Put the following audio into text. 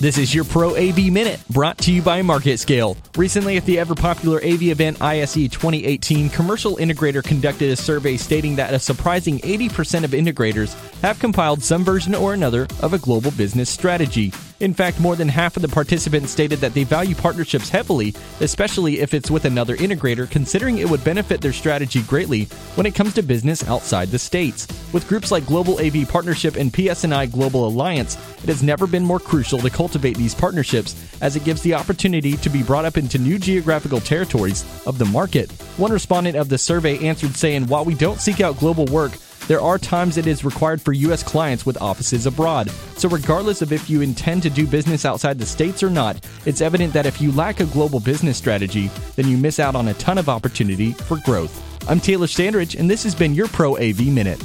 This is your Pro AV Minute, brought to you by MarketScale. Recently, at the ever popular AV event ISE 2018, Commercial Integrator conducted a survey stating that a surprising 80% of integrators have compiled some version or another of a global business strategy. In fact, more than half of the participants stated that they value partnerships heavily, especially if it's with another integrator, considering it would benefit their strategy greatly when it comes to business outside the states. With groups like Global AV Partnership and PSNI Global Alliance, it has never been more crucial to cultivate these partnerships as it gives the opportunity to be brought up into new geographical territories of the market. One respondent of the survey answered saying, While we don't seek out global work, there are times it is required for U.S. clients with offices abroad. So, regardless of if you intend to do business outside the States or not, it's evident that if you lack a global business strategy, then you miss out on a ton of opportunity for growth. I'm Taylor Sandridge, and this has been your Pro AV Minute.